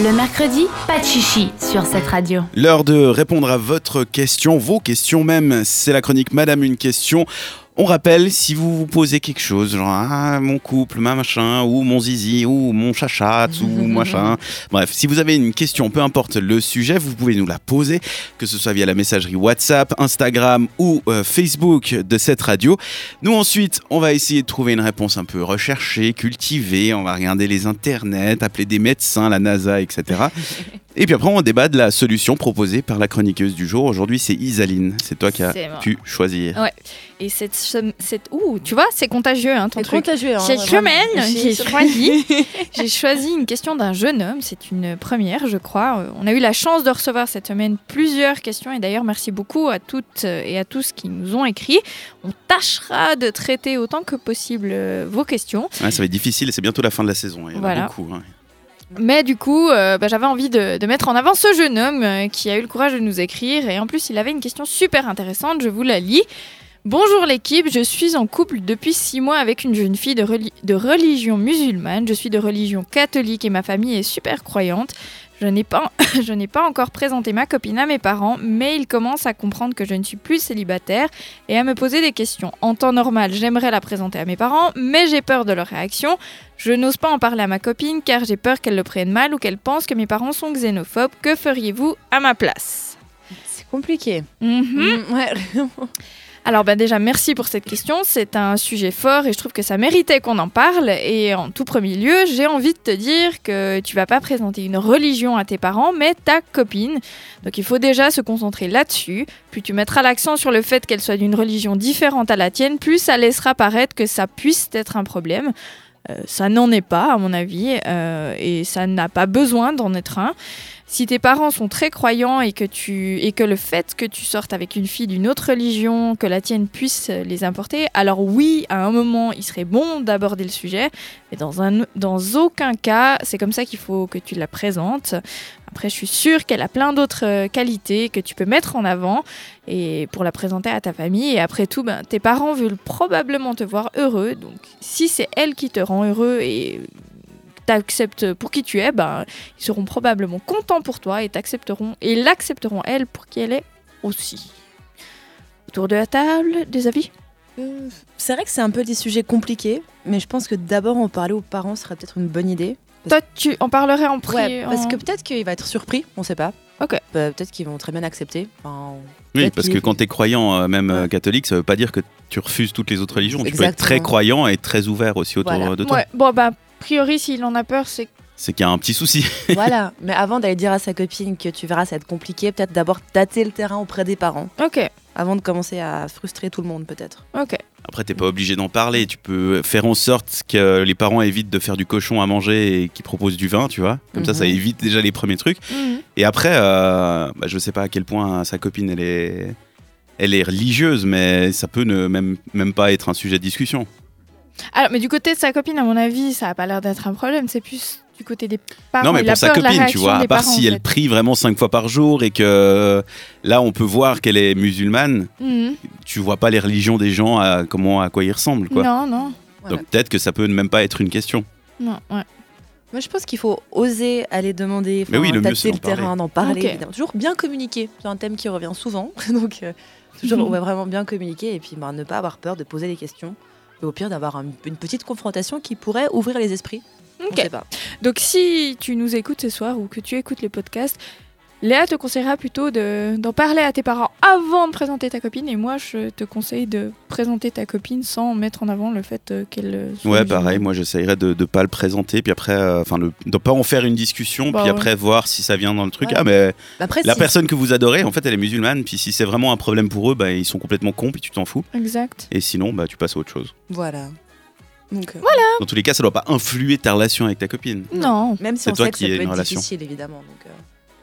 Le mercredi, pas de chichi sur cette radio. L'heure de répondre à votre question, vos questions même. C'est la chronique Madame une question. On rappelle, si vous vous posez quelque chose, genre ah, mon couple, ma machin, ou mon zizi, ou mon chachat, ou machin. Bref, si vous avez une question, peu importe le sujet, vous pouvez nous la poser, que ce soit via la messagerie WhatsApp, Instagram ou euh, Facebook de cette radio. Nous ensuite, on va essayer de trouver une réponse un peu recherchée, cultivée. On va regarder les internets, appeler des médecins, la NASA, etc. Et puis après, on débat de la solution proposée par la chroniqueuse du jour. Aujourd'hui, c'est Isaline. C'est toi qui as pu choisir. Ouais. Et cette, cette ouh, tu vois, c'est contagieux hein, ton C'est truc. contagieux. hein, Cette semaine, j'ai choisi, j'ai choisi une question d'un jeune homme. C'est une première, je crois. Euh, On a eu la chance de recevoir cette semaine plusieurs questions. Et d'ailleurs, merci beaucoup à toutes euh, et à tous qui nous ont écrit. On tâchera de traiter autant que possible euh, vos questions. Ouais, ça va être difficile c'est bientôt la fin de la saison. Il y en Voilà. a beaucoup. hein. Mais du coup, euh, bah, j'avais envie de, mettre en avant ce jeune homme euh, qui a eu le courage de nous écrire. Et en plus, il avait une question super intéressante. Je vous la lis. Bonjour l'équipe, je suis en couple depuis six mois avec une jeune fille de, reli- de religion musulmane. Je suis de religion catholique et ma famille est super croyante. Je n'ai pas, je n'ai pas encore présenté ma copine à mes parents, mais ils commencent à comprendre que je ne suis plus célibataire et à me poser des questions. En temps normal, j'aimerais la présenter à mes parents, mais j'ai peur de leur réaction. Je n'ose pas en parler à ma copine car j'ai peur qu'elle le prenne mal ou qu'elle pense que mes parents sont xénophobes. Que feriez-vous à ma place? C'est compliqué. Mhm. Mm, ouais. Alors bah déjà merci pour cette question, c'est un sujet fort et je trouve que ça méritait qu'on en parle et en tout premier lieu j'ai envie de te dire que tu vas pas présenter une religion à tes parents mais ta copine. Donc il faut déjà se concentrer là-dessus, puis tu mettras l'accent sur le fait qu'elle soit d'une religion différente à la tienne, plus ça laissera paraître que ça puisse être un problème. Euh, ça n'en est pas à mon avis euh, et ça n'a pas besoin d'en être un. Si tes parents sont très croyants et que, tu, et que le fait que tu sortes avec une fille d'une autre religion, que la tienne puisse les importer, alors oui, à un moment, il serait bon d'aborder le sujet, mais dans, un, dans aucun cas, c'est comme ça qu'il faut que tu la présentes. Après, je suis sûre qu'elle a plein d'autres euh, qualités que tu peux mettre en avant et pour la présenter à ta famille. Et après tout, ben, tes parents veulent probablement te voir heureux. Donc, si c'est elle qui te rend heureux et t'acceptes pour qui tu es, ben, ils seront probablement contents pour toi et t'accepteront et l'accepteront elle pour qui elle est aussi. Autour de la table, des avis? Euh, C'est vrai que c'est un peu des sujets compliqués, mais je pense que d'abord en parler aux parents serait peut-être une bonne idée. Toi, tu en parlerais en prix Ouais, parce en- que peut-être qu'il va être surpris, on sait pas. Ok. Pe- Peut-être qu'ils vont très bien accepter. Enfin, Oui, parce que quand tu es croyant, euh, même euh, Ouais. catholique, ça veut pas dire que tu refuses toutes les autres religions. Tu peux être très Exactement. croyant et très ouvert aussi autour Voilà. de toi. Ouais, bon, bah, a priori, s'il en a peur, c'est. C'est qu'il y a un petit souci. voilà. Mais avant d'aller dire à sa copine que tu verras, ça va être compliqué, peut-être d'abord tâter le terrain auprès des parents, Ok, avant de commencer à frustrer tout le monde, peut-être. ok. Après, t'es pas obligé d'en parler. Tu peux faire en sorte que les parents évitent de faire du cochon à manger et qu'ils proposent du vin, tu vois. Comme ça, ça Mhm. évite déjà les premiers trucs. Mhm. Et après, euh, bah, je sais pas à quel point sa copine, elle est, elle est religieuse, mais ça peut ne même, même pas être un sujet de discussion. Alors, mais du côté de sa copine, à mon avis, ça a pas l'air d'être un problème. C'est plus du côté des parents. non, mais pour sa copine, tu vois, à part parents, si en elle fait. prie vraiment cinq fois par jour et que là, on peut voir qu'elle est musulmane, Mhm. tu vois pas les religions des gens, à, comment, à quoi ils ressemblent, quoi. Non, non, Voilà. Donc peut-être que ça peut même pas être une question. non, ouais. Moi, je pense qu'il faut oser aller demander, Mais oui, le mieux, le terrain, d'en parler. Toujours bien communiquer. C'est un thème qui revient souvent. Donc, euh, toujours, on va vraiment bien communiquer et puis bah, ne pas avoir peur de poser des questions. Et au pire, d'avoir un- une petite confrontation qui pourrait ouvrir les esprits. On Ok. sait pas. Donc, si tu nous écoutes ce soir ou que tu écoutes les podcasts, Léa te conseillera plutôt de- d'en parler à tes parents avant de présenter ta copine. Et moi, je te conseille de présenter ta copine sans mettre en avant le fait euh, qu'elle. euh, soit Ouais, musulmane. pareil, moi j'essayerais de ne pas le présenter, puis après, euh, enfin, de ne pas en faire une discussion, Bah puis ouais. après voir si ça vient dans le truc. Ouais. Ah, mais Après, la si- personne que vous adorez, en fait, elle est musulmane, puis si c'est vraiment un problème pour eux, bah, ils sont complètement cons, puis tu t'en fous. Exact. Et sinon, bah, tu passes à autre chose. Voilà. Donc, euh, Dans tous les cas, ça doit pas influer ta relation avec ta copine. Non. Même si C'est on toi sait que qui ça as peut une être relation. difficile, évidemment. Donc, euh,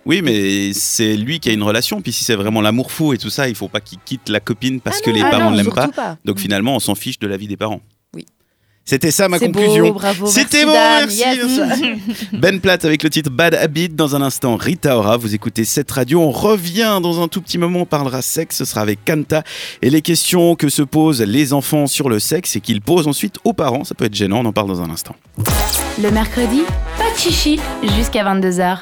Oui, mais c'est lui qui a une relation, puis si c'est vraiment l'amour fou et tout ça, il faut pas qu'il quitte la copine parce que les ah parents ne l'aiment pas. pas. Donc finalement, on s'en fiche de la vie des parents. C'était ça ma conclusion. beau, bravo. C'était bon, merci. yes. Ben Platt avec le titre Bad Habit. Dans un instant, Rita Ora. Vous écoutez cette radio. On revient dans un tout petit moment. On parlera sexe. Ce sera avec Kanta. Et les questions que se posent les enfants sur le sexe et qu'ils posent ensuite aux parents. Ça peut être gênant. On en parle dans un instant. Le mercredi, pas de chichi jusqu'à 22h.